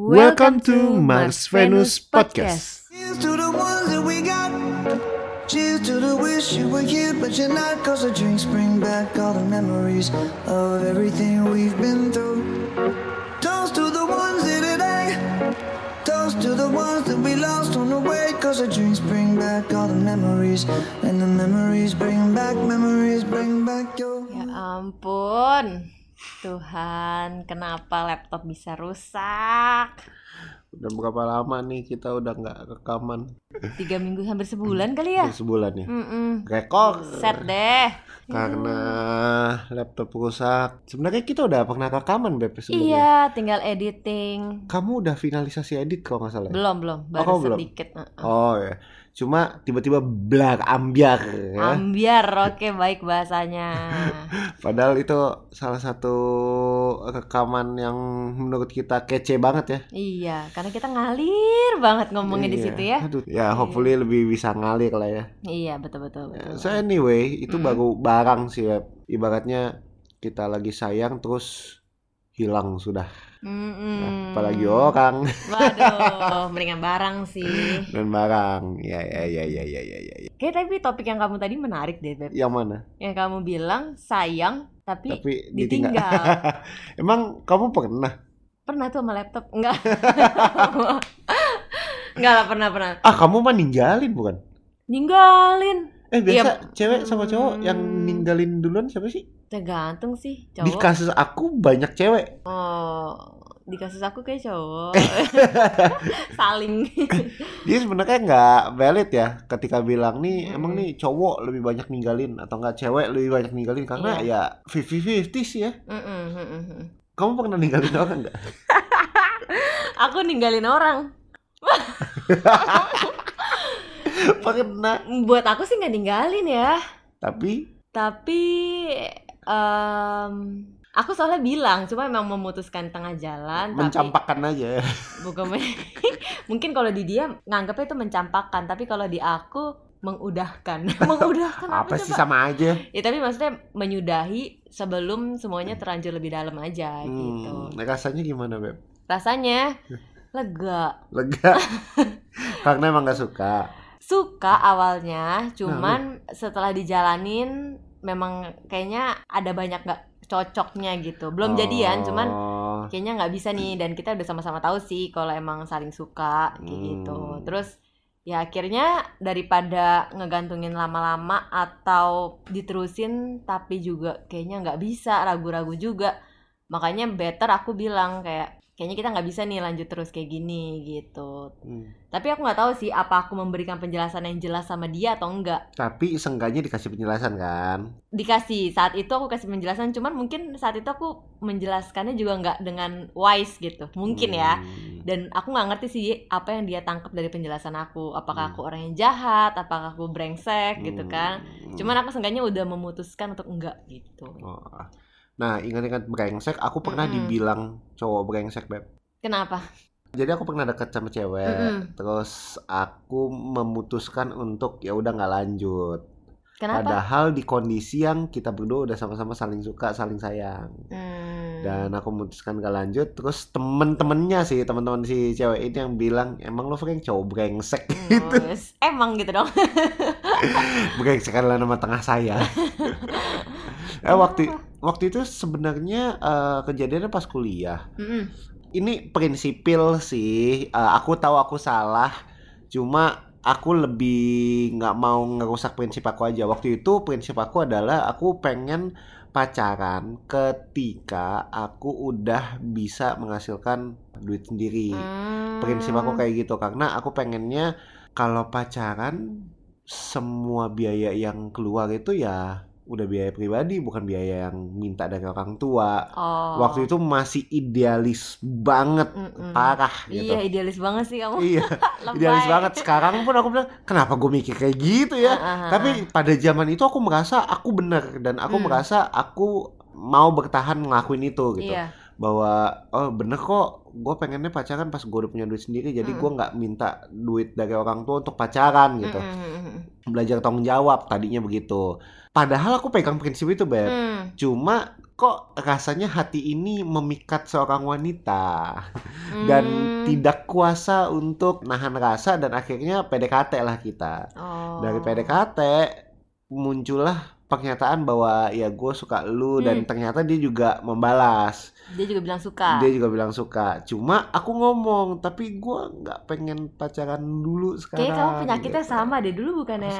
Welcome to Mars Venus Podcast. Cheers to the ones that we got. Cheers to the wish you were here, but you're not. Cause the drinks bring back all the memories of everything we've been through. Toast to the ones here today. Toast to the ones that we lost on the way. Cause the drinks bring back all the memories. And the memories bring back, memories bring back your. Ya ampun. Tuhan, kenapa laptop bisa rusak? Udah berapa lama nih kita udah nggak rekaman? Tiga minggu hampir sebulan kali ya? Udah sebulan ya. Rekor. Set deh. Karena laptop rusak. Sebenarnya kita udah pernah rekaman Beb sebelumnya. Iya, tinggal editing. Kamu udah finalisasi edit kalau nggak salah. ya? Belum, belum. Baru kamu belum? sedikit. uh-uh. Oh ya. Cuma tiba-tiba blar ambiar ya. Ambiar, oke baik bahasanya. Padahal itu salah satu rekaman yang menurut kita kece banget ya. iya, karena kita ngalir banget ngomongnya di Iya. situ ya. Aduh, ya hopefully lebih bisa ngalir lah ya. Iya, betul betul. Ya, betul. So anyway, itu Mm. baru barang sih Web. Ibaratnya kita lagi sayang terus hilang sudah. Nah, apalagi orang Waduh, mendingan barang sih. dan barang. Ya ya ya ya ya ya ya. ya. Kayak tapi topik yang kamu tadi menarik deh, Beb. Yang mana? Yang kamu bilang sayang tapi, Tapi ditinggal. ditinggal. Emang kamu pernah? pernah tuh sama laptop enggak enggak lah pernah pernah Ah, kamu mah ninggalin bukan? ninggalin Eh biasa Iya. cewek sama cowok yang Hmm. ninggalin duluan siapa sih? Tergantung sih Di cowok kasus aku banyak cewek. oh di kasus aku kayak cowok saling Dia sebenarnya nggak valid ya ketika bilang nih Mm-mm. emang nih cowok lebih banyak ninggalin atau enggak cewek lebih banyak ninggalin karena ya 50-50 sih ya. Mm-mm. Kamu pernah ninggalin orang nggak? aku ninggalin orang pernah. buat aku sih nggak ninggalin ya Tapi tapi em, aku soalnya bilang cuma emang memutuskan tengah jalan tapi mencampakkan aja. bukan men- mungkin kalau di dia nganggapnya itu mencampakkan tapi kalau di aku mengudahkan mengudahkan Apa sih coba? sama aja? ya tapi maksudnya menyudahi sebelum semuanya terlanjur lebih dalam aja gitu Hmm, rasanya gimana, Beb? rasanya lega Lega. karena emang nggak suka. suka awalnya cuman setelah dijalanin memang kayaknya ada banyak nggak cocoknya gitu belum jadian cuman Oh. kayaknya nggak bisa nih dan kita udah sama-sama tahu sih kalau emang saling suka kayak Hmm. gitu terus ya akhirnya daripada ngegantungin lama-lama atau diterusin tapi juga kayaknya nggak bisa ragu-ragu juga makanya better aku bilang kayak kayaknya kita nggak bisa nih lanjut terus kayak gini gitu Hmm. tapi aku nggak tahu sih apa aku memberikan penjelasan yang jelas sama dia atau enggak Tapi seenggaknya dikasih penjelasan kan? dikasih saat itu aku kasih penjelasan cuman mungkin saat itu aku menjelaskannya juga nggak dengan wise gitu mungkin ya Hmm. dan aku nggak ngerti sih apa yang dia tangkap dari penjelasan aku apakah Hmm. aku orang yang jahat apakah aku brengsek gitu kan Hmm. cuman aku seenggaknya udah memutuskan untuk enggak gitu Oh. Nah, ingat-ingat brengsek, aku pernah Mm-mm. dibilang cowok brengsek, Beb. kenapa Jadi aku pernah deket sama cewek, Mm-mm. terus aku memutuskan untuk ya udah nggak lanjut. kenapa Padahal di kondisi yang kita berdua udah sama-sama saling suka, saling sayang. Hmm. Dan aku memutuskan gak lanjut, terus temen-temennya sih, teman-teman si cewek ini yang bilang, emang lo Frank cowok brengsek, Hmm, wes. emang gitu dong brengsek adalah nama tengah saya. eh waktu waktu itu sebenarnya eh, kejadiannya pas kuliah. Mm-mm. ini prinsipil sih. Eh, aku tahu aku salah, cuma aku lebih nggak mau ngerusak prinsip aku aja. Waktu itu prinsip aku adalah aku pengen pacaran ketika aku udah bisa menghasilkan duit sendiri. Hmm. Prinsip aku kayak gitu karena aku pengennya kalau pacaran semua biaya yang keluar itu ya udah biaya pribadi bukan biaya yang minta dari orang tua. oh. Waktu itu masih idealis banget, Mm-mm. parah gitu. iya idealis banget sih kamu Iya, idealis banget. Sekarang pun aku bilang, kenapa gue mikir kayak gitu ya? Ah, Tapi pada zaman itu aku merasa aku benar dan aku Hmm. merasa aku mau bertahan ngelakuin itu gitu. iya Bahwa oh bener kok, gue pengennya pacaran pas gue udah punya duit sendiri. Jadi Mm. gue nggak minta duit dari orang tua untuk pacaran gitu. Mm-mm. Belajar tanggung jawab tadinya begitu. Padahal aku pegang prinsip itu, Beb. Hmm. Cuma kok rasanya hati ini memikat seorang wanita dan Hmm. tidak kuasa untuk nahan rasa dan akhirnya PDKT lah kita. Oh. Dari PDKT muncullah pernyataan bahwa ya gue suka lu dan Hmm. ternyata dia juga membalas. Dia juga bilang suka. Dia juga bilang suka. Cuma aku ngomong tapi gue nggak pengen pacaran dulu sekarang. Kayaknya kamu penyakitnya gitu. sama deh dulu bukannya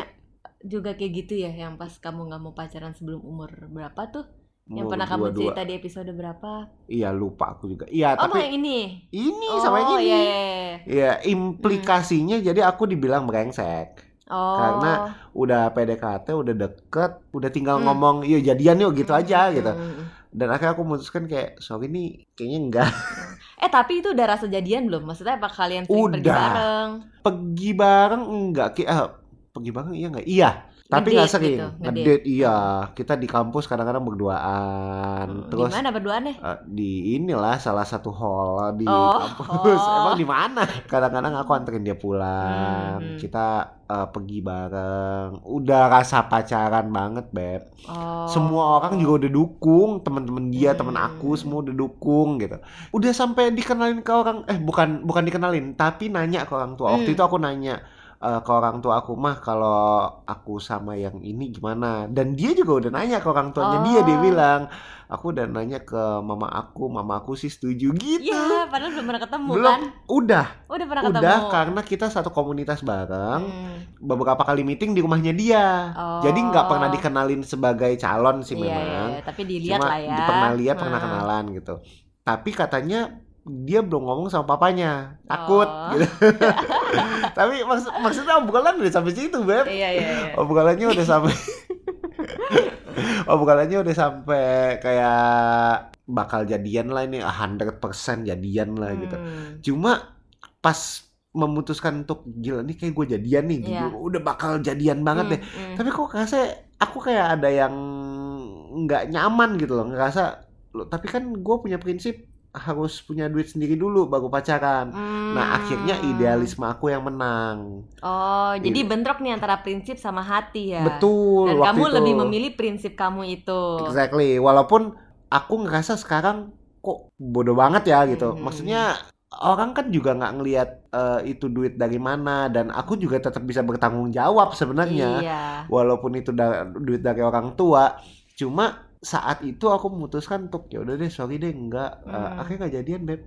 juga kayak gitu ya yang pas kamu nggak mau pacaran sebelum umur berapa tuh? Yang Umur pernah kamu dua-dua. cerita di episode berapa? Iya lupa aku juga. Iya Oh, tapi yang ini. ini oh, sama yang ini. iya, iya, iya. Iya, implikasinya jadi aku dibilang brengsek. Oh. Karena udah PDKT, udah deket, udah tinggal Hmm. ngomong, yuk jadian yuk gitu Hmm, aja hmm, gitu. hmm, hmm. Dan akhirnya aku memutuskan kayak, sorry nih, kayaknya enggak. Eh tapi itu udah rasa jadian belum? Maksudnya apa kalian sering pergi Udah. bareng? Pergi bareng enggak, Ki- ah, pergi bareng iya enggak? Iya, tapi nggak sering. gitu, ngedate. Ngedate iya, kita di kampus kadang-kadang berduaan. Hmm, Terus berduaan deh? eh, di inilah salah satu hall di Oh, kampus. oh. Emang di mana? Kadang-kadang aku anterin dia pulang. Hmm. Kita eh, pergi bareng. Udah rasa pacaran banget, Beb. Oh. Semua orang juga udah dukung, teman-teman dia, teman Hmm. aku semua udah dukung gitu. Udah sampai dikenalin ke orang eh bukan bukan dikenalin, tapi nanya ke orang tua. Waktu Hmm. itu aku nanya eh, ke orang tua aku mah kalau aku sama yang ini gimana dan dia juga udah nanya ke orang tuanya dia dia Oh. bilang aku udah nanya ke mama aku mama aku sih setuju gitu Iya, padahal belum pernah ketemu belum kan? udah Oh, udah pernah udah ketemu. karena kita satu komunitas bareng Hmm. beberapa kali meeting di rumahnya dia Oh. jadi nggak pernah dikenalin sebagai calon sih Iya, iya, memang iya, tapi dilihat cuma lah ya. pernah lihat pernah Hmm. kenalan gitu tapi katanya dia belum ngomong sama papanya takut Oh. gitu tapi maksud maksudnya obrolan udah sampai situ beb Iya, iya, iya. obrolannya udah sampai obrolannya udah sampai kayak bakal jadian lah ini 100% jadian lah gitu Hmm. cuma pas memutuskan untuk gila nih kayak gue jadian nih gitu. udah bakal jadian banget Hmm, deh hmm. tapi kok ngerasa aku kayak ada yang nggak nyaman gitu loh ngerasa tapi kan gue punya prinsip harus punya duit sendiri dulu baru pacaran nah akhirnya Hmm. idealisme aku yang menang Oh, jadi Iya. bentrok nih antara prinsip sama hati ya. betul Dan kamu itu lebih memilih prinsip kamu itu. exactly walaupun aku ngerasa sekarang kok bodoh banget ya gitu Hmm. maksudnya orang kan juga nggak ngelihat eh, itu duit dari mana dan aku juga tetap bisa bertanggung jawab sebenarnya Iya. walaupun itu da- duit dari orang tua cuma saat itu aku memutuskan untuk ya udah deh sorry deh enggak. Eh, Hmm. akhirnya nggak jadian beb.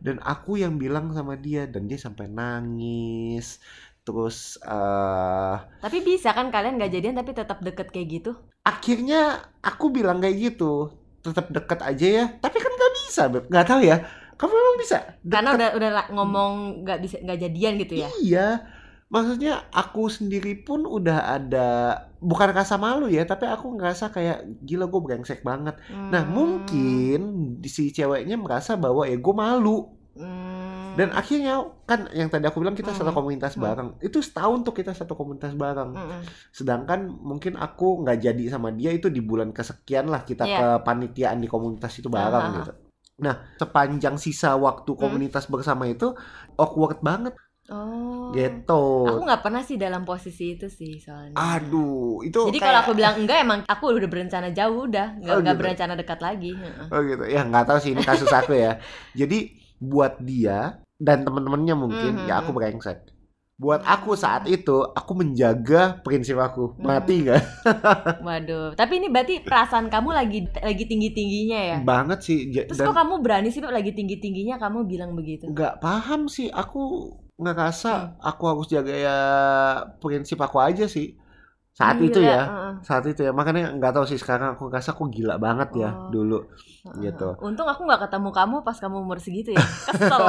Dan aku yang bilang sama dia dan dia sampai nangis. Terus eh Tapi bisa kan kalian gak jadian tapi tetap deket kayak gitu? akhirnya aku bilang kayak gitu tetap deket aja ya. Tapi kan nggak bisa beb. Nggak tahu ya. Kamu memang bisa Karena Deket- udah udah la- ngomong gak bisa gak jadian gitu ya? iya maksudnya aku sendiri pun udah ada bukan rasa malu ya tapi aku ngerasa kayak gila gue brengsek banget Nah Hmm. mungkin si ceweknya merasa bahwa ya gue malu Hmm. dan akhirnya kan yang tadi aku bilang kita satu Hmm. komunitas Hmm. bareng itu setahun tuh kita satu komunitas bareng Mm-mm. sedangkan mungkin aku nggak jadi sama dia itu di bulan kesekian lah kita Iya. ke panitiaan di komunitas itu bareng Aha. gitu nah sepanjang sisa waktu Hmm. komunitas bersama itu awkward banget Oh. gitu Aku nggak pernah sih dalam posisi itu sih soalnya. aduh itu Jadi kayak- kalau aku bilang enggak emang aku udah berencana jauh udah nggak Oh, gitu. berencana dekat lagi. Oh gitu. Ya nggak tahu sih ini kasus aku ya. Jadi buat dia dan teman-temannya mungkin Mhm. ya aku brengsek. Buat aku saat itu aku menjaga prinsip aku. Mati nggak? Waduh. Tapi ini berarti perasaan kamu lagi lagi tinggi tingginya ya? Banget sih. Ja- Terus Dan kok kamu berani sih lagi tinggi tingginya kamu bilang begitu? nggak paham sih. Aku ngerasa Hmm. aku harus jaga ya prinsip aku aja sih. Saat Gila, itu ya. heeh. Saat itu ya. Makanya nggak tahu sih sekarang aku ngerasa aku gila banget ya Oh. dulu. Heeh. Gitu. Untung aku nggak ketemu kamu pas kamu umur segitu ya. Kesel.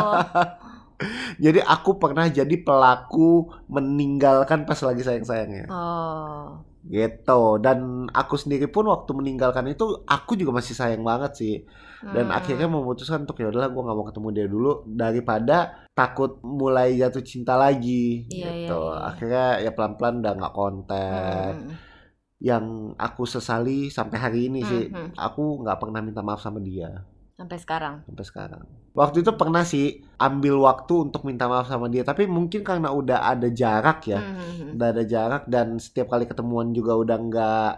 Jadi aku pernah jadi pelaku meninggalkan pas lagi sayang-sayangnya. Oh. gitu dan aku sendiri pun waktu meninggalkan itu aku juga masih sayang banget sih dan Hmm. akhirnya memutuskan untuk ya udahlah gue nggak mau ketemu dia dulu daripada takut mulai jatuh cinta lagi Iya, gitu iya, iya. akhirnya ya pelan pelan udah nggak kontak Hmm. yang aku sesali sampai hari ini sih Hmm, hmm. aku nggak pernah minta maaf sama dia Sampai sekarang. sampai sekarang waktu itu pernah sih ambil waktu untuk minta maaf sama dia tapi mungkin karena udah ada jarak ya Hmm, hmm, hmm. udah ada jarak dan setiap kali ketemuan juga udah nggak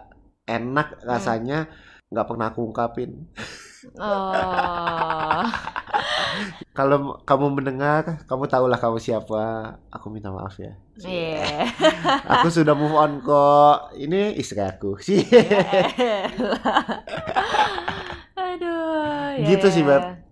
enak rasanya nggak pernah aku ungkapin. Oh. Kalau kamu mendengar, kamu tahulah kamu siapa. Aku minta maaf ya. Iya. Aku sudah move on kok. Ini istri aku sih. Aduh. ya, Gitu sih, ya. Beb.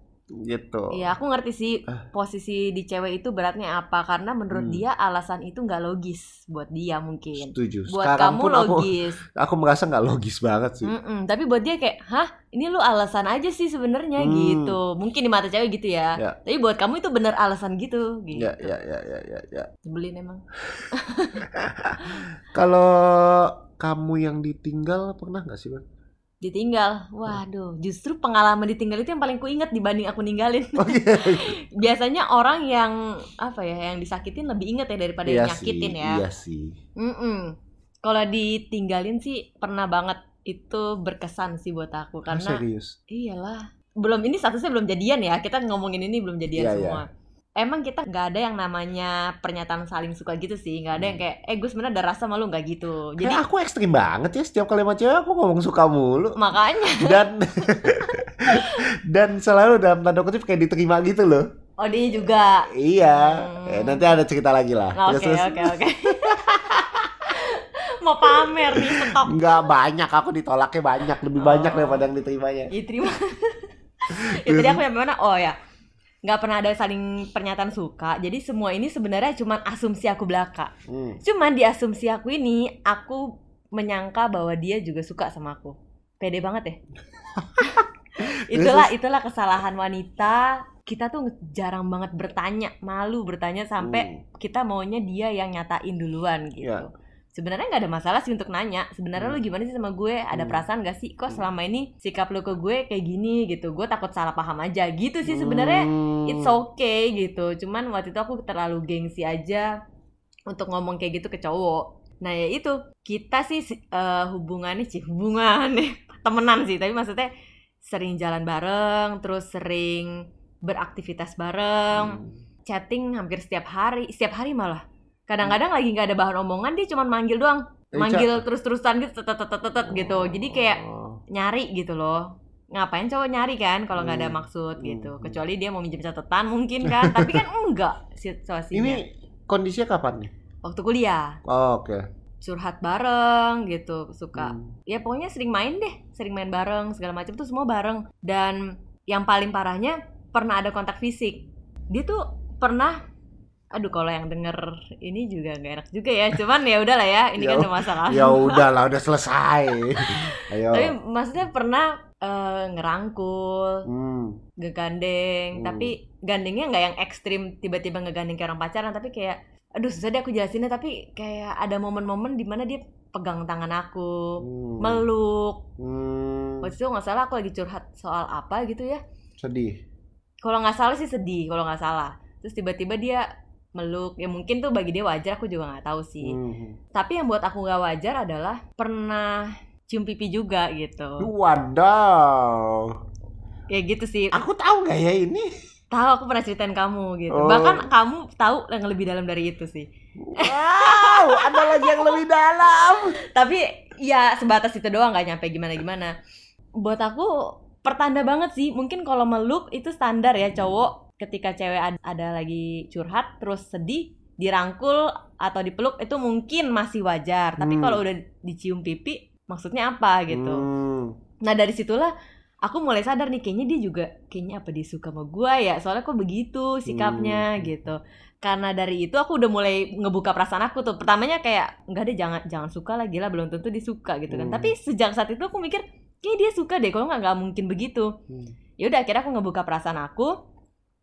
Gitu. Iya, aku ngerti sih posisi di cewek itu beratnya apa karena menurut Hmm. dia alasan itu nggak logis buat dia mungkin. Setuju. Buat Sekarang kamu pun aku logis. aku merasa nggak logis banget sih. Mm-mm, tapi buat dia kayak, hah, ini lu alasan aja sih sebenarnya Hmm. gitu. Mungkin di mata cewek gitu ya. Ya. Tapi buat kamu itu bener alasan gitu. gitu. Ya, ya, ya, ya, ya, ya. Nyebelin emang. Kalau kamu yang ditinggal pernah nggak sih, Beb? Ditinggal. Waduh, justru pengalaman ditinggal itu yang paling kuinget dibanding aku ninggalin. Oh iya. Biasanya orang yang apa ya, yang disakitin lebih inget ya daripada Iya yang nyakitin sih, ya. Iya sih. Mm-mm. Kalau ditinggalin sih pernah banget itu berkesan sih buat aku Ah, karena serius. iyalah belum ini statusnya belum jadian ya kita ngomongin ini belum jadian Iya, semua emang kita nggak ada yang namanya pernyataan saling suka gitu sih nggak ada yang kayak eh gue sebenarnya ada rasa malu nggak gitu. Jadi Kayak aku ekstrim banget ya setiap kali sama cewek aku ngomong suka mulu. Makanya. Dan dan selalu dalam tanda kutip kayak diterima gitu loh. oh dia juga. Iya. Hmm. Eh, nanti ada cerita lagi lah. oke oke oke. Mau pamer nih stok. Nggak banyak. Aku ditolaknya banyak. Lebih banyak Oh. daripada yang diterimanya. ya terima ya tadi aku yang mana oh ya nggak pernah ada saling pernyataan suka. Jadi semua ini sebenarnya cuma asumsi aku belaka. Hmm. cuman di asumsi aku ini aku menyangka bahwa dia juga suka sama aku. Pede banget ya. Itulah itulah kesalahan wanita. Kita tuh jarang banget bertanya malu bertanya sampai kita maunya dia yang nyatain duluan gitu. Ya. Sebenarnya nggak ada masalah sih untuk nanya. Sebenarnya Hmm. lu gimana sih sama gue? Ada Hmm. perasaan gak sih? Kok selama ini sikap lu ke gue kayak gini gitu? Gue takut salah paham aja. Gitu sih sebenarnya. Hmm. it's okay gitu. Cuman waktu itu aku terlalu gengsi aja untuk ngomong kayak gitu ke cowok. Nah ya itu. Kita sih si- eh, hubungannya sih hubungan temenan sih. Tapi maksudnya sering jalan bareng terus sering beraktivitas bareng. Hmm. chatting hampir setiap hari. Setiap hari malah kadang-kadang lagi nggak ada bahan omongan dia cuma manggil doang manggil terus-terusan gitu tet, tet, tet, tet, tet, gitu jadi kayak Oh. nyari gitu loh ngapain cowok nyari kan kalau nggak ada Hmm. maksud gitu Hmm. kecuali dia mau minjem catatan mungkin kan tapi kan enggak situasinya Ini kondisinya kapan nih? waktu kuliah Oh, Oke. curhat bareng gitu suka Hmm. ya pokoknya sering main deh sering main bareng segala macam tuh semua bareng dan yang paling parahnya pernah ada kontak fisik dia tuh pernah aduh kalau yang denger ini juga nggak enak juga ya cuman ya udahlah ya ini kan Ya udah masa lalu Ya udahlah, udah selesai. Ayo. tapi maksudnya pernah eh, ngerangkul Hmm. ngegandeng Hmm. tapi gandengnya nggak yang ekstrim tiba-tiba ngegandeng kayak orang pacaran tapi kayak aduh susah deh aku jelasinnya tapi kayak ada momen-momen di mana dia pegang tangan aku Hmm. meluk Hmm. waktu itu nggak salah aku lagi curhat soal apa gitu ya Sedih. kalau nggak salah sih sedih kalau nggak salah terus tiba-tiba dia meluk ya mungkin tuh bagi dia wajar aku juga nggak tahu sih Hmm. tapi yang buat aku nggak wajar adalah pernah cium pipi juga gitu Wadaw. ya gitu sih Aku tahu nggak ya ini? tahu aku pernah ceritain kamu gitu Oh. bahkan kamu tahu yang lebih dalam dari itu sih Wow, ada lagi yang lebih dalam. tapi ya sebatas itu doang nggak nyampe gimana gimana buat aku pertanda banget sih mungkin kalau meluk itu standar ya cowok ketika cewek ad- ada lagi curhat terus sedih dirangkul atau dipeluk itu mungkin masih wajar tapi Hmm. kalau udah dicium pipi maksudnya apa gitu Hmm. nah dari situlah aku mulai sadar nih kayaknya dia juga kayaknya apa dia suka sama gua ya soalnya kok begitu sikapnya Hmm. gitu karena dari itu aku udah mulai ngebuka perasaan aku tuh pertamanya kayak enggak deh jangan jangan suka lah gila belum tentu dia suka gitu kan Hmm. tapi sejak saat itu aku mikir kayak dia suka deh kalau nggak nggak mungkin begitu Hmm. ya udah akhirnya aku ngebuka perasaan aku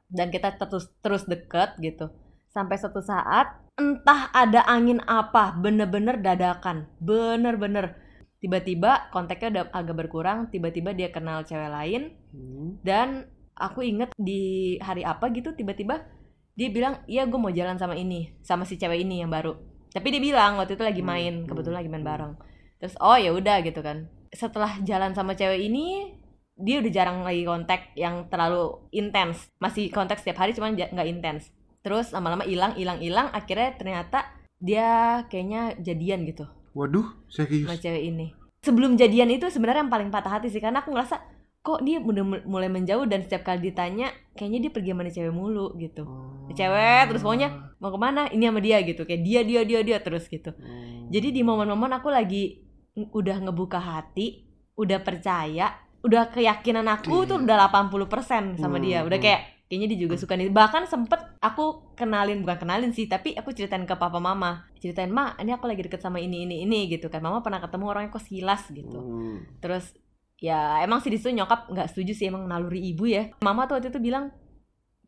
dan kita terus terus deket gitu. Sampai suatu saat entah ada angin apa bener-bener dadakan. Bener-bener. Tiba-tiba kontaknya udah agak berkurang tiba-tiba dia kenal cewek lain. Hmm. dan aku inget di hari apa gitu tiba-tiba dia bilang iya gue mau jalan sama ini sama si cewek ini yang baru. Tapi dia bilang waktu itu lagi Hmm, main hmm, kebetulan lagi main bareng. Terus oh ya udah gitu kan. Setelah jalan sama cewek ini dia udah jarang lagi kontak yang terlalu intens. Masih kontak setiap hari cuman nggak intens. Terus lama-lama hilang hilang hilang akhirnya ternyata dia kayaknya jadian gitu. Waduh, serius. sama cewek ini. Sebelum jadian itu sebenarnya yang paling patah hati sih karena aku ngerasa kok dia udah mul- mulai menjauh dan setiap kali ditanya kayaknya dia pergi sama nih cewek mulu gitu. Cewek terus pokoknya mau ke mana? Ini sama dia gitu. Kayak dia dia dia dia terus gitu. Hmm. jadi di momen-momen aku lagi udah ngebuka hati udah percaya udah keyakinan aku tuh udah 80% sama Hmm, dia. Udah hmm. kayak kayaknya dia juga suka nih. Bahkan sempet aku kenalin bukan kenalin sih tapi aku ceritain ke papa mama. Ceritain ma ini aku lagi deket sama ini ini ini gitu kan. Mama pernah ketemu orangnya kok sekilas gitu. Hmm. terus ya emang sih di situ nyokap nggak setuju sih emang naluri ibu ya. Mama tuh waktu itu bilang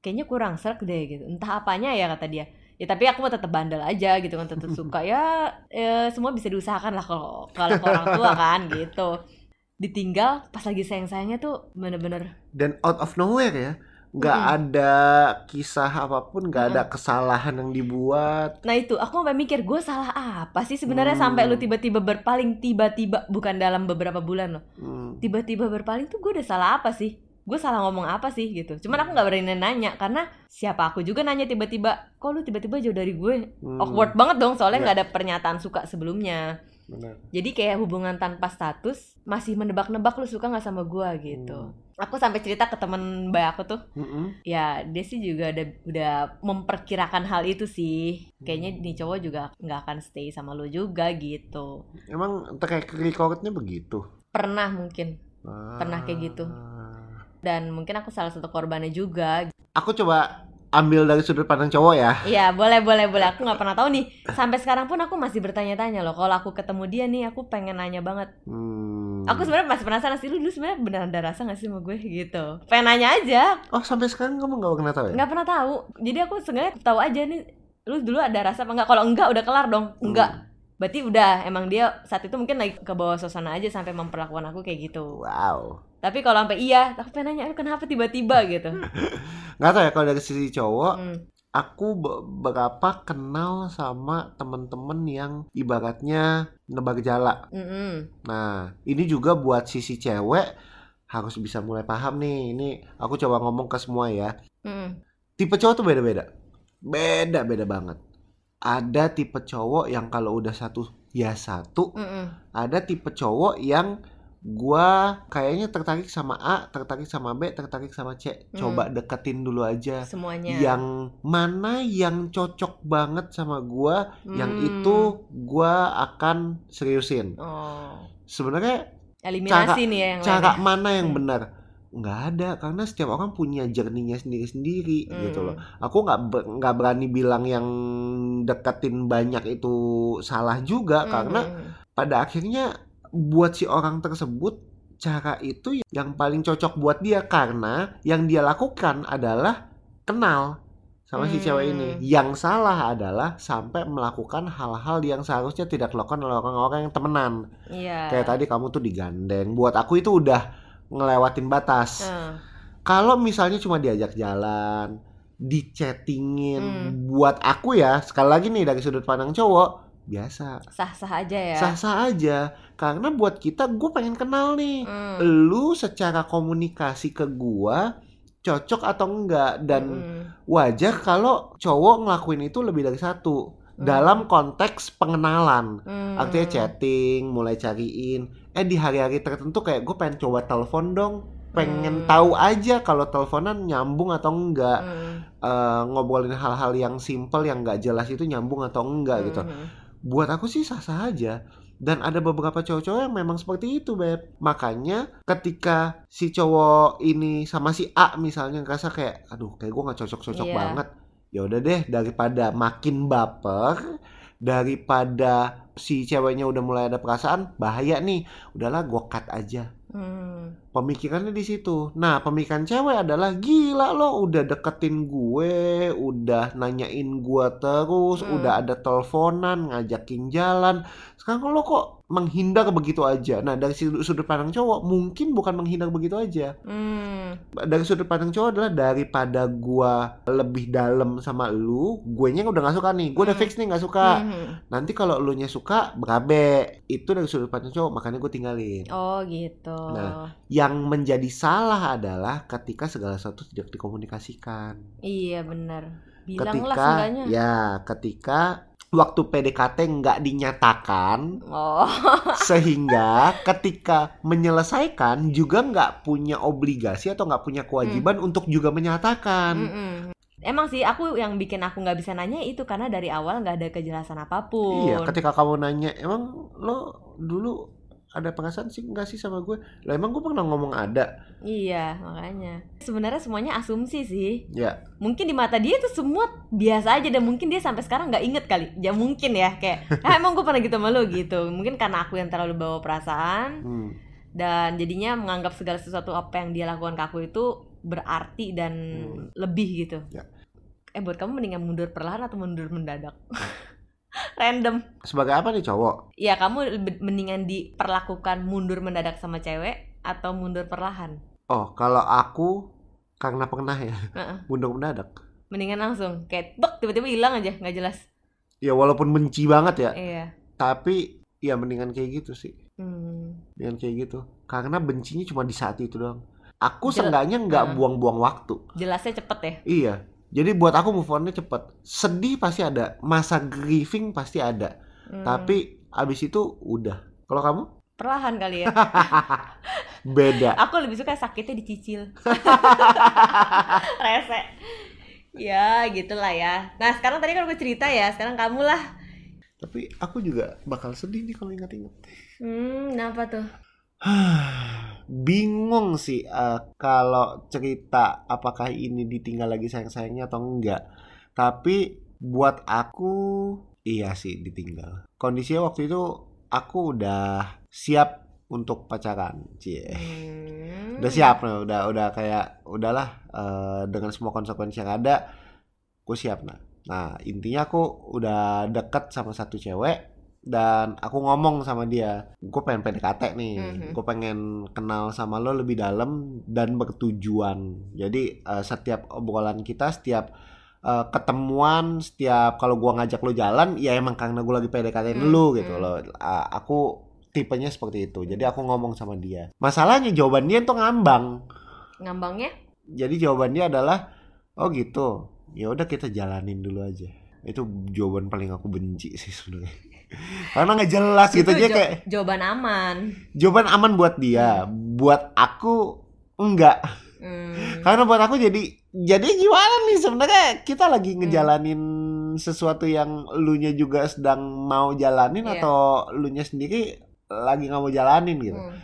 kayaknya kurang serk deh gitu. Entah apanya ya kata dia. Ya tapi aku mau tetap bandel aja gitu kan. Tetap suka. Ya, ya semua bisa diusahakan lah kalau kalau orang tua kan gitu ditinggal pas lagi sayang sayangnya tuh bener-bener dan out of nowhere ya nggak Mm-mm. ada kisah apa pun nggak ada kesalahan yang dibuat nah itu aku sampai mikir gue salah apa sih sebenarnya Hmm. sampai lu tiba-tiba berpaling tiba-tiba bukan dalam beberapa bulan loh Hmm. tiba-tiba berpaling tuh gue udah salah apa sih gue salah ngomong apa sih gitu cuman aku nggak berani nanya karena siapa aku juga nanya tiba-tiba kok lu tiba-tiba jauh dari gue Hmm. awkward banget dong soalnya Iya. nggak ada pernyataan suka sebelumnya Benar. jadi kayak hubungan tanpa status masih menebak-nebak lu suka nggak sama gue gitu Hmm. aku sampai cerita ke temen mbak aku tuh Mm-mm. ya dia sih juga ada udah memperkirakan hal itu sih kayaknya nih cowok juga nggak akan stay sama lu juga gitu emang track recordnya begitu pernah mungkin Pernah kayak gitu. Ah. dan mungkin aku salah satu korbannya juga aku coba ambil dari sudut pandang cowok ya? Iya boleh boleh boleh. Aku nggak pernah tahu nih. Sampai sekarang pun aku masih bertanya-tanya loh. Kalau aku ketemu dia nih aku pengen nanya banget. Hmm. aku sebenarnya masih penasaran sih lu dulu sebenarnya beneran ada rasa gak sih sama gue? Gitu. Pengen nanya aja. Oh sampai sekarang kamu nggak pernah tahu ya? Nggak pernah tahu. Jadi aku sebenarnya tahu aja nih lu dulu ada rasa apa enggak kalau enggak udah kelar dong. Enggak berarti udah emang dia saat itu mungkin lagi ke bawah suasana aja sampai memperlakukan aku kayak gitu wow tapi kalau sampai iya aku pengen nanya "Eh, kenapa tiba-tiba gitu nggak tahu ya kalau dari sisi cowok Hmm. aku be- berapa kenal sama temen-temen yang ibaratnya nebak jala Mm-mm. Nah, ini juga buat sisi cewek harus bisa mulai paham nih. Ini aku coba ngomong ke semua ya. Mm-mm. Tipe cowok tuh beda-beda. Beda-beda banget. Ada tipe cowok yang kalau udah satu ya satu. Mm-mm. Ada tipe cowok yang gua kayaknya tertarik sama A, tertarik sama B, tertarik sama C. Coba deketin dulu aja. semuanya Yang mana yang cocok banget sama gua, yang Hmm. itu gua akan seriusin. oh Sebenarnya eliminasi nih ya yang cara lainnya. mana yang Hmm. benar nggak ada karena setiap orang punya journey-nya sendiri-sendiri Hmm. gitu loh aku nggak ber- nggak berani bilang yang deketin banyak itu salah juga Hmm, karena hmm, hmm. pada akhirnya buat si orang tersebut cara itu yang paling cocok buat dia karena yang dia lakukan adalah kenal sama si cewek ini Hmm. yang salah adalah sampai melakukan hal-hal yang seharusnya tidak dilakukan oleh orang-orang yang temenan iya kayak tadi kamu tuh digandeng buat aku itu udah ngelewatin batas Eh, kalau misalnya cuma diajak jalan dichattingin Hmm. buat aku ya sekali lagi nih dari sudut pandang cowok biasa sah-sah aja ya sah-sah aja karena buat kita gue pengen kenal nih Hmm. lu secara komunikasi ke gua cocok atau enggak dan Mm-mm. wajar kalau cowok ngelakuin itu lebih dari satu Hmm. dalam konteks pengenalan Hmm. Artinya chatting, mulai cariin. Eh di hari-hari tertentu kayak gue pengen coba telepon dong. Pengen Hmm. tahu aja kalau teleponan nyambung atau enggak. Hmm. Eh, ngobrolin hal-hal yang simple yang nggak jelas itu nyambung atau enggak gitu. Hmm. Buat aku sih sah-sah aja. Dan ada beberapa cowok-cowok yang memang seperti itu, Beb. Makanya ketika si cowok ini sama si A misalnya ngerasa kayak, aduh kayak gue nggak cocok-cocok Iya. banget. Ya udah deh, daripada makin baper, daripada si ceweknya udah mulai ada perasaan, bahaya nih. Udahlah, gue cut aja. Hmm. Pemikirannya di situ. Nah, pemikiran cewek adalah gila lo udah deketin gue, udah nanyain gue terus, Hmm. udah ada teleponan, ngajakin jalan. Sekarang lo kok menghindar begitu aja. Nah, dari sudut sudut pandang cowok mungkin bukan menghindar begitu aja. Hmm. Dari sudut pandang cowok adalah daripada gua lebih dalam sama lu, gue nya udah gak suka nih. Gue udah Hmm. fix nih gak suka. Hmm. Nanti kalau lu nya suka, berabe. Itu dari sudut pandang cowok, makanya gue tinggalin. Oh gitu. Nah, Yang menjadi salah adalah ketika segala sesuatu tidak dikomunikasikan. Iya benar. Bilang lah ketika ya, ketika waktu PDKT nggak dinyatakan Oh. sehingga ketika menyelesaikan juga nggak punya obligasi atau nggak punya kewajiban untuk juga menyatakan. Mm-mm. Emang sih aku yang bikin aku nggak bisa nanya itu karena dari awal nggak ada kejelasan apa pun. Iya, ketika kamu nanya, emang lo dulu ada perasaan sih nggak sih sama gue? Lah emang gue pernah ngomong ada. Iya, makanya. Sebenarnya semuanya asumsi sih. Ya, Mungkin di mata dia itu semua biasa aja dan mungkin dia sampai sekarang nggak inget kali. Ya mungkin ya kayak, ah emang gue pernah gitu sama lo gitu. Mungkin karena aku yang terlalu bawa perasaan hmm. dan jadinya menganggap segala sesuatu apa yang dia lakukan ke aku itu berarti dan Hmm. lebih gitu. Ya. Eh buat kamu mendingan mundur perlahan atau mundur mendadak? Random. sebagai apa nih cowok? Ya kamu mendingan diperlakukan mundur mendadak sama cewek atau mundur perlahan? Oh, kalau aku karena pernah ya Heeh. mundur mendadak. Mendingan langsung kayak bek tiba-tiba hilang aja nggak jelas. Ya walaupun benci banget ya, Iya. tapi ya mendingan kayak gitu sih. Hmm. Mendingan kayak gitu. Karena bencinya cuma di saat itu doang. Aku Jel- seenggaknya nggak Heeh. buang-buang waktu. Jelasnya cepet ya. Iya. Jadi buat aku move on-nya cepet. Sedih pasti ada, masa grieving pasti ada. Hmm. Tapi abis itu udah. Kalau kamu? perlahan kali ya. Beda. Aku lebih suka sakitnya dicicil. Rese. Ya, gitulah ya. Nah, sekarang tadi kan gue cerita ya. Sekarang kamu lah. Tapi aku juga bakal sedih nih kalau ingat-ingat. Hmm, kenapa tuh? Bingung sih eh, kalau cerita apakah ini ditinggal lagi sayang-sayangnya atau enggak. Tapi buat aku iya sih ditinggal. Kondisinya waktu itu aku udah siap untuk pacaran, cie. Hmm. Udah siap nih, udah udah kayak udahlah eh, dengan semua konsekuensi yang ada, aku siap nah. Nah intinya aku udah deket sama satu cewek dan aku ngomong sama dia, gue pengen PDKT nih, Mhm. gue pengen kenal sama lo lebih dalam dan bertujuan. Jadi eh, setiap obrolan kita, setiap eh, ketemuan, setiap kalau gua ngajak lo jalan, ya emang karena gue lagi PDKT Hmm, lu gitu hmm. loh. Ah, aku tipenya seperti itu. Jadi aku ngomong sama dia. Masalahnya jawaban dia tuh ngambang. Ngambangnya? Jadi jawaban dia adalah oh gitu. Ya udah kita jalanin dulu aja. Itu jawaban paling aku benci sih sebenarnya. Karena nggak jelas gitu Itu dia ja- kayak jawaban aman. jawaban aman buat dia, buat aku enggak. Hmm. Karena buat aku jadi jadi gimana nih sebenarnya kita lagi Hmm. ngejalanin sesuatu yang lunya juga sedang mau jalanin Iya. atau lunya sendiri lagi nggak mau jalanin gitu. Hmm.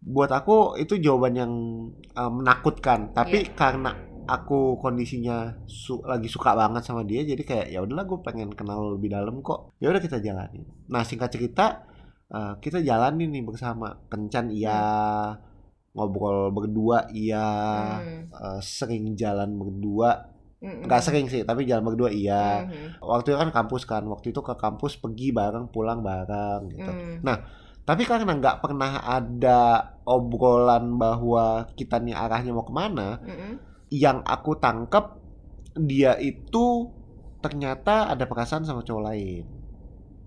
Buat aku itu jawaban yang uh, menakutkan. Tapi Iya. karena aku kondisinya su- lagi suka banget sama dia, jadi kayak ya udahlah gue pengen kenal lebih dalam kok. Ya udah kita jalanin. Nah singkat cerita uh, kita jalanin nih bersama. Kencan iya, ngobrol berdua iya, Hmm. uh, sering jalan berdua. Hmm. Nggak sering sih, tapi jalan berdua iya. Hmm. Waktu itu kan kampus kan, waktu itu ke kampus pergi bareng, pulang bareng gitu. Hmm. Tapi karena nggak pernah ada obrolan bahwa kita nih arahnya mau ke mana, Hmm. Yang aku tangkep dia itu ternyata ada perasaan sama cowok lain.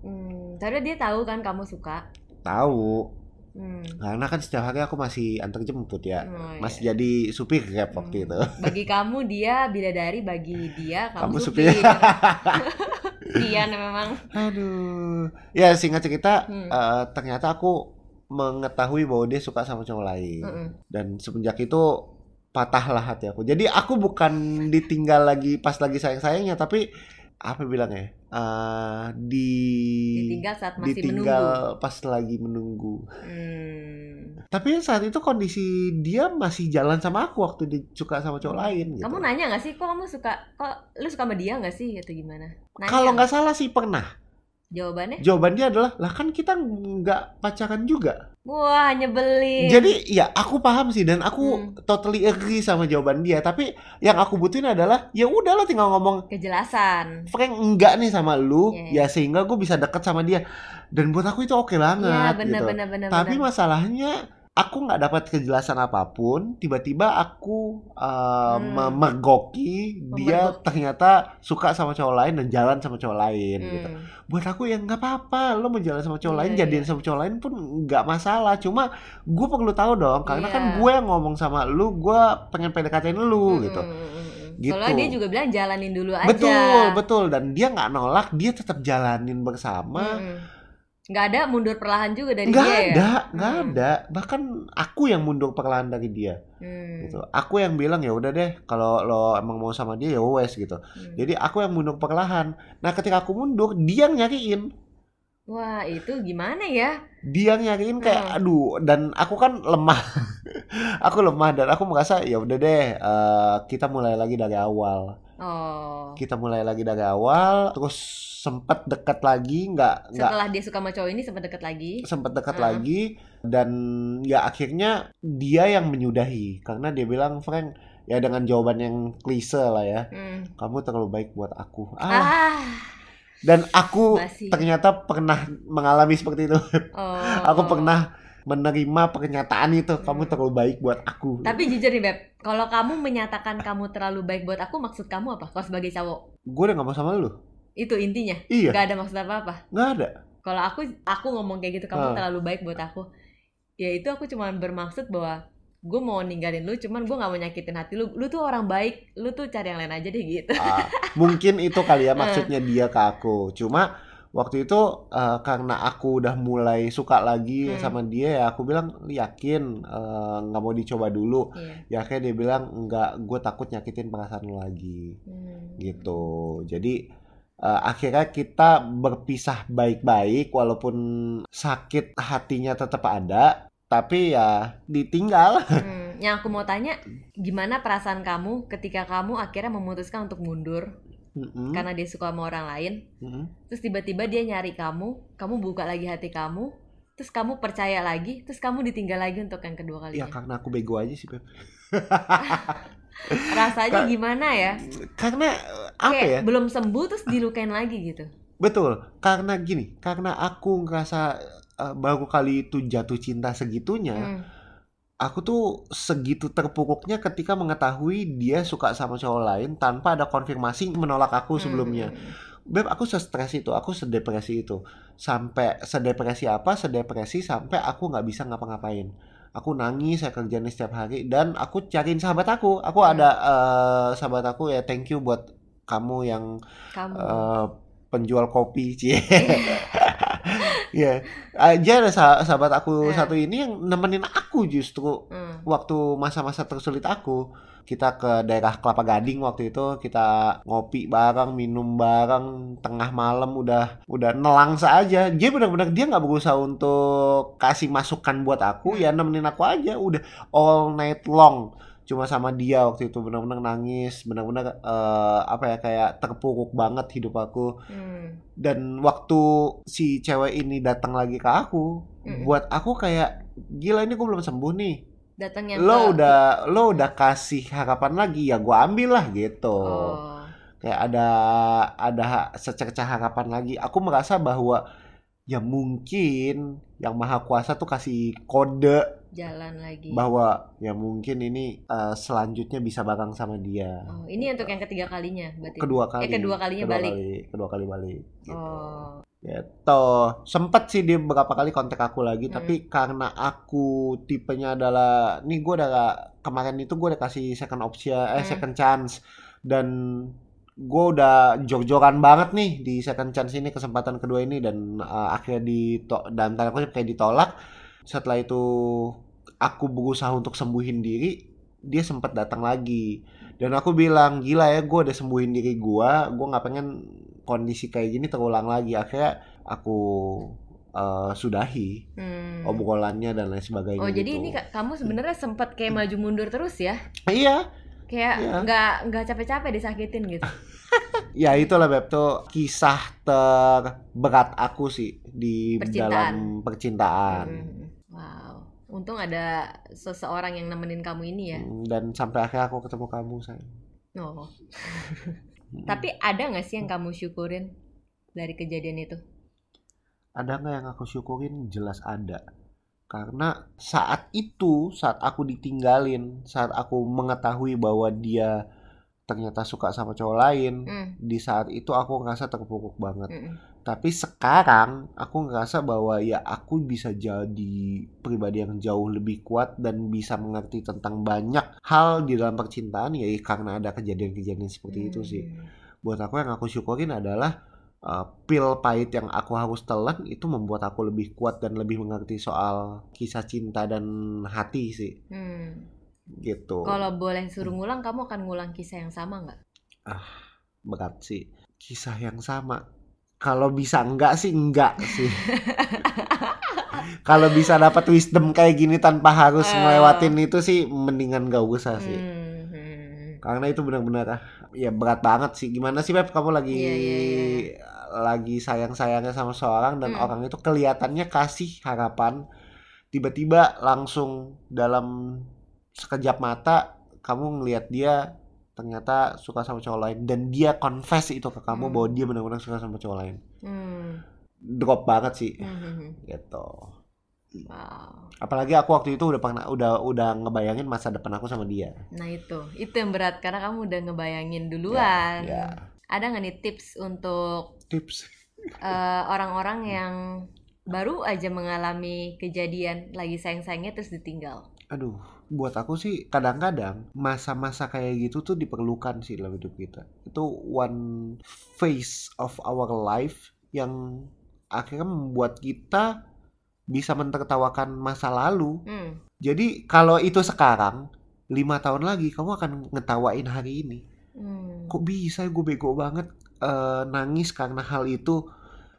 Hmm. Karena dia tahu kan kamu suka. Tahu, Hmm. karena kan setiap hari aku masih antar jemput ya, Oh, iya. masih jadi supir grab waktu Hmm. itu. Bagi kamu dia bidadari, bagi dia Kamu kamu, supir. Iya memang. Aduh, ya singkat cerita, Hmm. eh, ternyata aku mengetahui bahwa dia suka sama cowok lain. Mm-mm. dan semenjak itu patahlah hati aku. Jadi aku bukan ditinggal lagi pas lagi sayang-sayangnya, tapi apa bilangnya? Eh di Ditinggal saat masih ditinggal menunggu. pas lagi menunggu. Hmm. Tapi saat itu kondisi dia masih jalan sama aku waktu dia suka sama cowok lain gitu. Kamu nanya nggak sih, kok kamu suka, kok lu suka sama dia nggak sih, atau gimana? Kalau nggak salah sih pernah. jawabannya, Jawaban dia adalah, lah kan kita nggak pacaran juga. Wah nyebelin. Jadi ya aku paham sih dan aku. Hmm. totally agree sama jawaban dia. Tapi yang aku butuhin adalah ya udah lo tinggal ngomong kejelasan. Frank enggak nih sama lu Iya. ya sehingga gue bisa deket sama dia dan buat aku itu oke Iya banget benar gitu benar benar. tapi benar. masalahnya aku nggak dapat kejelasan apa pun tiba-tiba aku uh, Hmm. memergoki dia ternyata suka sama cowok lain dan jalan sama cowok lain gitu Hmm. buat aku ya nggak apa-apa lo mau jalan sama cowok Iya, lain jadian iya. sama cowok lain pun nggak masalah cuma gue perlu tahu dong karena kan Iya. gue yang ngomong sama lu gue pengen PDKT-in lu Hmm, gitu hmm, hmm, hmm. Gitu. Soalnya dia juga bilang jalanin dulu aja. betul betul dan dia nggak nolak dia tetap jalanin bersama Mm. Nggak ada mundur perlahan juga dari nggak dia ya. ada nggak Hmm. ada bahkan aku yang mundur perlahan dari dia Hmm. gitu aku yang bilang ya udah deh kalau lo emang mau sama dia ya wes gitu Hmm. jadi aku yang mundur perlahan nah ketika aku mundur dia yang nyariin Wah itu gimana ya? dia nyariin kayak Hmm. aduh dan aku kan lemah aku lemah dan aku merasa ya udah deh eh, kita mulai lagi dari awal Oh. kita mulai lagi dari awal terus sempet dekat lagi nggak Setelah dia suka sama cowok ini sempat deket lagi. sempet dekat Hmm. lagi dan ya akhirnya dia yang menyudahi karena dia bilang Frank ya dengan jawaban yang klise lah ya Hmm. kamu terlalu baik buat aku ah Ah. Dan aku Basi. ternyata pernah mengalami seperti itu Oh. aku pernah menerima pernyataan itu kamu Hmm. terlalu baik buat aku Tapi jujur nih Beb, kalau kamu menyatakan kamu terlalu baik buat aku, maksud kamu apa? Kalau sebagai cowok, gue udah gak mau sama lu itu intinya. iya Gak ada maksud apa-apa. nggak ada Kalau aku aku ngomong kayak gitu, kamu Ah. terlalu baik buat aku. Ya itu aku cuma bermaksud bahwa gue mau ninggalin lu, cuman gue nggak mau nyakitin hati lu. Lu tuh orang baik, lu tuh cari yang lain aja deh gitu. Ah, mungkin itu kali ya maksudnya dia ke aku cuma waktu itu eh, karena aku udah mulai suka lagi Hmm. sama dia ya aku bilang "Lu yakin eh, nggak mau dicoba dulu Iya. ya akhirnya dia bilang enggak gue takut nyakitin perasaan lu lagi Hmm. gitu jadi eh, akhirnya kita berpisah baik-baik walaupun sakit hatinya tetap ada tapi ya ditinggal Hmm, Yang aku mau tanya, gimana perasaan kamu ketika kamu akhirnya memutuskan untuk mundur Mm-mm, karena dia suka sama orang lain? mm-mm. Terus tiba-tiba dia nyari kamu, kamu buka lagi hati kamu, terus kamu percaya lagi, terus kamu ditinggal lagi untuk yang kedua ya kalinya. karena aku bego aja sih Beb. Rasanya Ka- gimana ya? karena eh, apa Kayak ya belum sembuh terus dilukain lagi gitu. Betul, karena gini, karena aku ngerasa uh, baru kali itu jatuh cinta segitunya, Hmm. aku tuh segitu terpuruknya ketika mengetahui dia suka sama cowok lain tanpa ada konfirmasi menolak aku sebelumnya. Hmm. Beb, aku stres itu, aku sedepresi itu. Sampai sedepresi apa? Sedepresi sampai aku nggak bisa ngapa-ngapain. Aku nangis, saya kerjain setiap hari dan aku cariin sahabat aku. Aku Hmm. ada uh, sahabat aku ya, thank you buat kamu yang Kamu. eh, penjual kopi cie ya aja ada sah- sahabat aku Eh. satu ini yang nemenin aku justru Hmm. waktu masa-masa tersulit aku kita ke daerah Kelapa Gading waktu itu kita ngopi bareng minum bareng tengah malam udah udah nelang saja dia benar-benar dia nggak berusaha untuk kasih masukan buat aku Hmm. ya nemenin aku aja udah all night long cuma sama dia waktu itu benar-benar nangis benar-benar eh, apa ya kayak terpuruk banget hidup aku Hmm. dan waktu si cewek ini datang lagi ke aku Mm-mm. buat aku kayak gila ini gue belum sembuh nih Datang yang lo ke- udah lo udah kasih harapan lagi ya gua ambil lah gitu Oh. kayak ada ada secercah harapan lagi aku merasa bahwa ya mungkin yang maha kuasa tuh kasih kode Jalan lagi. bahwa ya mungkin ini eh, selanjutnya bisa bareng sama dia Oh, ini untuk yang ketiga kalinya berarti. kedua kali Eh, kedua kalinya balik. kali, kedua kali balik gitu. Oh. Gitu. Sempet sih dia beberapa kali kontak aku lagi, Hmm. tapi karena aku tipenya adalah, nih gue udah kemarin itu gue udah kasih second option, eh Hmm. second chance, dan gue udah jor-joran banget nih di second chance ini kesempatan kedua ini dan uh, akhirnya di dan tanda kutip kayak ditolak. Setelah itu aku berusaha untuk sembuhin diri, dia sempat datang lagi dan aku bilang gila ya gue udah sembuhin diri gue, gue nggak pengen kondisi kayak gini terulang lagi. Akhirnya aku uh, sudahi Hmm. obrolannya dan lain sebagainya. Oh, jadi gitu. ini Kak, kamu sebenarnya sempat kayak maju mundur terus ya? Iya, Kayak Iya. nggak nggak capek-capek disakitin gitu. ya itulah Beb tuh kisah terberat aku sih di Percintaan. dalam percintaan. Hmm. Untung ada seseorang yang nemenin kamu ini ya. Hmm, Dan sampai akhirnya aku ketemu kamu sayang. Oh. Hmm. Tapi ada nggak sih yang kamu syukurin dari kejadian itu? ada nggak yang aku syukurin jelas ada karena saat itu saat aku ditinggalin saat aku mengetahui bahwa dia ternyata suka sama cowok lain Hmm, di saat itu aku ngerasa terpuruk banget mm-mm. Tapi sekarang aku ngerasa bahwa ya aku bisa jadi pribadi yang jauh lebih kuat dan bisa mengerti tentang banyak hal di dalam percintaan ya karena ada kejadian-kejadian seperti itu sih Hmm. buat aku yang aku syukurin adalah uh, pil pahit yang aku harus telan itu membuat aku lebih kuat dan lebih mengerti soal kisah cinta dan hati sih Hmm. gitu Kalau boleh suruh ngulang, kamu akan ngulang kisah yang sama nggak? berat sih kisah yang sama kalau bisa enggak sih enggak sih kalau bisa dapat wisdom kayak gini tanpa harus Eh. ngelewatin itu sih mendingan gak usah sih Hmm, hmm. karena itu benar-benar ah, ya berat banget sih gimana sih Beb kamu lagi Iya, iya, lagi sayang-sayangnya sama seorang dan Hmm. orang itu kelihatannya kasih harapan tiba-tiba langsung dalam sekejap mata kamu ngelihat dia ternyata suka sama cowok lain dan dia confess itu ke kamu Hmm. bahwa dia benar-benar suka sama cowok lain Hmm, drop banget sih hmm, hmm, hmm. gitu Wow. apalagi aku waktu itu udah pernah udah udah ngebayangin masa depan aku sama dia Nah itu, itu yang berat karena kamu udah ngebayangin duluan. ya Ada nggak nih tips untuk tips eh, orang-orang yang baru aja mengalami kejadian lagi sayang-sayangnya terus ditinggal? Aduh, buat aku sih kadang-kadang masa-masa kayak gitu tuh diperlukan sih dalam hidup kita. Itu one phase of our life yang akhirnya membuat kita bisa mentertawakan masa lalu. Hmm, Jadi kalau itu sekarang, lima tahun lagi kamu akan ngetawain hari ini. hmm. Kok bisa gue bego banget eh, nangis karena hal itu.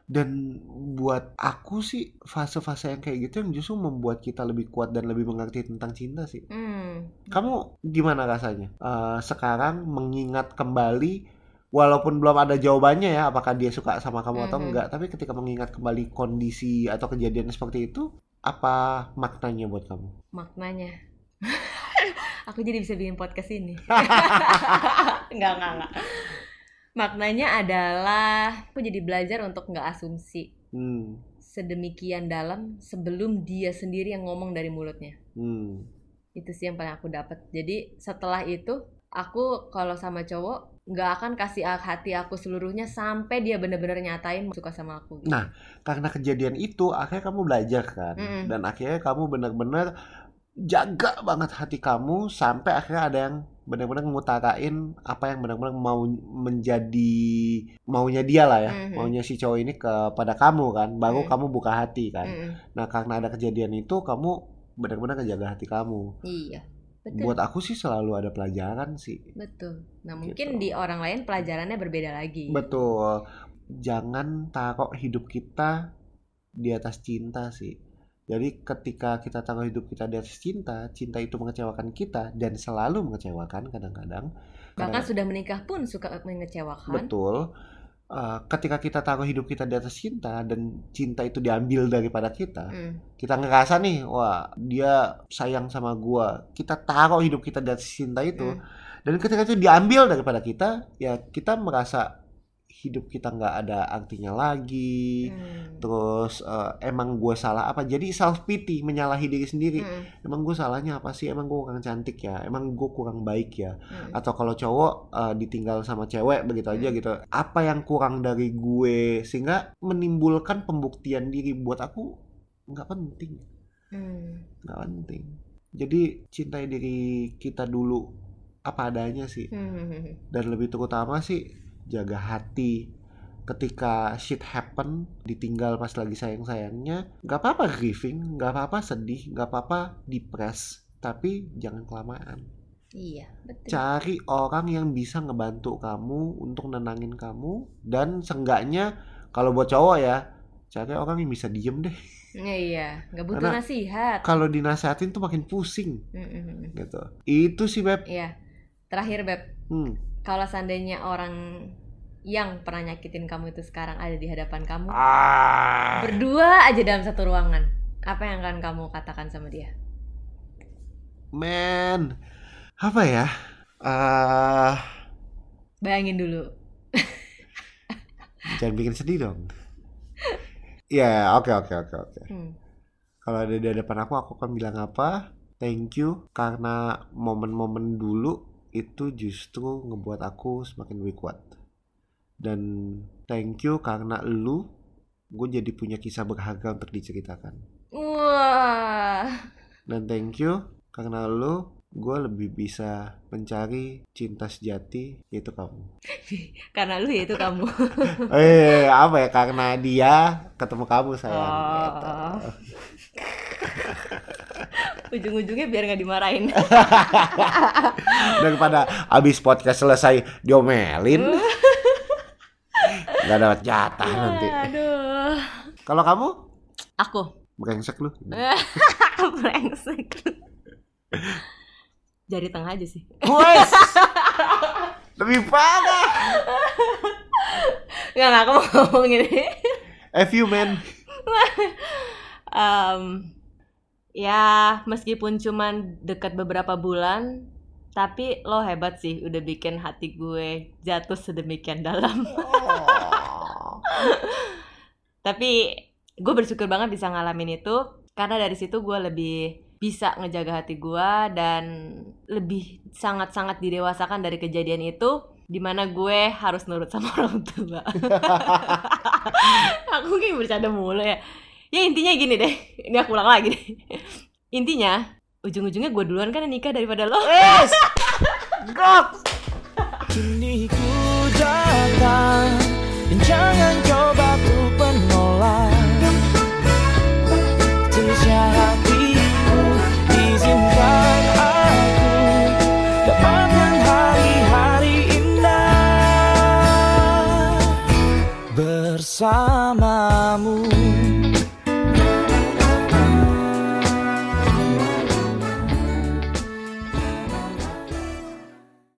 Dan buat aku sih fase-fase yang kayak gitu yang justru membuat kita lebih kuat dan lebih mengerti tentang cinta sih. Hmm. Kamu gimana rasanya? Eh, sekarang mengingat kembali, walaupun belum ada jawabannya ya, apakah dia suka sama kamu atau Mhm. enggak, tapi ketika mengingat kembali kondisi atau kejadian seperti itu, apa maknanya buat kamu? maknanya aku jadi bisa bikin podcast ini nggak nggak nggak maknanya adalah aku jadi belajar untuk nggak asumsi. Hmm, sedemikian dalam sebelum dia sendiri yang ngomong dari mulutnya. Hmm, itu sih yang paling aku dapat. Jadi setelah itu aku kalau sama cowok nggak akan kasih hati aku seluruhnya sampai dia bener-bener nyatain suka sama aku gitu. Nah, karena kejadian itu, akhirnya kamu belajar kan, Mm-mm. dan akhirnya kamu benar-benar jaga banget hati kamu sampai akhirnya ada yang benar-benar ngutarain apa yang benar-benar mau menjadi maunya dia lah ya, Mhm. maunya si cowok ini kepada kamu kan, baru Mm. kamu buka hati kan. Mm-mm. Nah, karena ada kejadian itu, kamu benar-benar ngejaga hati kamu. iya betul Buat aku sih selalu ada pelajaran sih. betul nah mungkin Gitu. di orang lain pelajarannya berbeda lagi Betul. Jangan taruh hidup kita di atas cinta sih. Jadi ketika kita taruh hidup kita di atas cinta, cinta itu mengecewakan kita dan selalu mengecewakan kadang-kadang. bahkan sudah menikah pun suka mengecewakan betul. Eh, ketika kita taruh hidup kita di atas cinta dan cinta itu diambil daripada kita, Mm. kita ngerasa nih, wah dia sayang sama gua. Kita taruh hidup kita di atas cinta itu, Mm. dan ketika itu diambil daripada kita, ya kita merasa hidup kita nggak ada artinya lagi. Mm. Terus eh, emang gue salah apa? Jadi self pity, menyalahi diri sendiri. Mm. Emang gue salahnya apa sih? Emang gue kurang cantik ya? Emang gue kurang baik ya? Mm. Atau kalau cowok eh, ditinggal sama cewek begitu aja Hmm. gitu. Apa yang kurang dari gue sehingga menimbulkan pembuktian diri buat aku nggak penting, Mm. nggak penting. Jadi cintai diri kita dulu apa adanya sih. Mm. dan lebih terutama sih jaga hati. Ketika shit happen ditinggal pas lagi sayang-sayangnya nggak apa-apa grieving nggak apa-apa sedih nggak apa-apa depres tapi jangan kelamaan. Iya betul. Cari orang yang bisa ngebantu kamu untuk nenangin kamu dan seenggaknya kalau buat cowok ya cari orang yang bisa diem deh. Iya, iya. Nggak butuh Karena- nasihat. kalau dinasehatin tuh makin pusing. Mm-mm. gitu. Itu sih beb. Iya. Terakhir beb. Hmm. Kalau seandainya orang yang pernah nyakitin kamu itu sekarang ada di hadapan kamu ah berdua aja dalam satu ruangan apa yang akan kamu katakan sama dia Man, apa ya? Ah, bayangin dulu jangan bikin sedih dong. Ya, oke oke oke oke. Hmm. Kalau ada di depan aku, aku akan bilang apa? Thank you karena momen-momen dulu itu justru ngebuat aku semakin lebih kuat dan thank you karena lu gue jadi punya kisah berharga untuk diceritakan Wah. dan thank you karena lu gue lebih bisa mencari cinta sejati yaitu kamu Karena lu ya itu kamu. eh apa ya karena dia ketemu kamu sayang gitu. Ujung-ujungnya biar nggak dimarahin. daripada abis podcast selesai diomelin nggak dapat jatah nanti Aduh. kalau kamu Aku. brengsek lu Brengsek. Jari tengah aja sih. Wes lebih parah Enggak, enggak, aku mau ngomong gini. F you man Em, ya, meskipun cuman dekat beberapa bulan, tapi lo hebat sih udah bikin hati gue jatuh sedemikian dalam. tapi gue bersyukur banget bisa ngalamin itu karena dari situ gue lebih bisa ngejaga hati gue dan lebih sangat-sangat didewasakan dari kejadian itu di mana gue harus nurut sama orang tua. Aku kayak bercanda mulu ya ya intinya gini deh. Ini aku ulang lagi deh. Intinya ujung-ujungnya gue duluan kan yang nikah daripada lo. Yes! God Kini ku datang jangan coba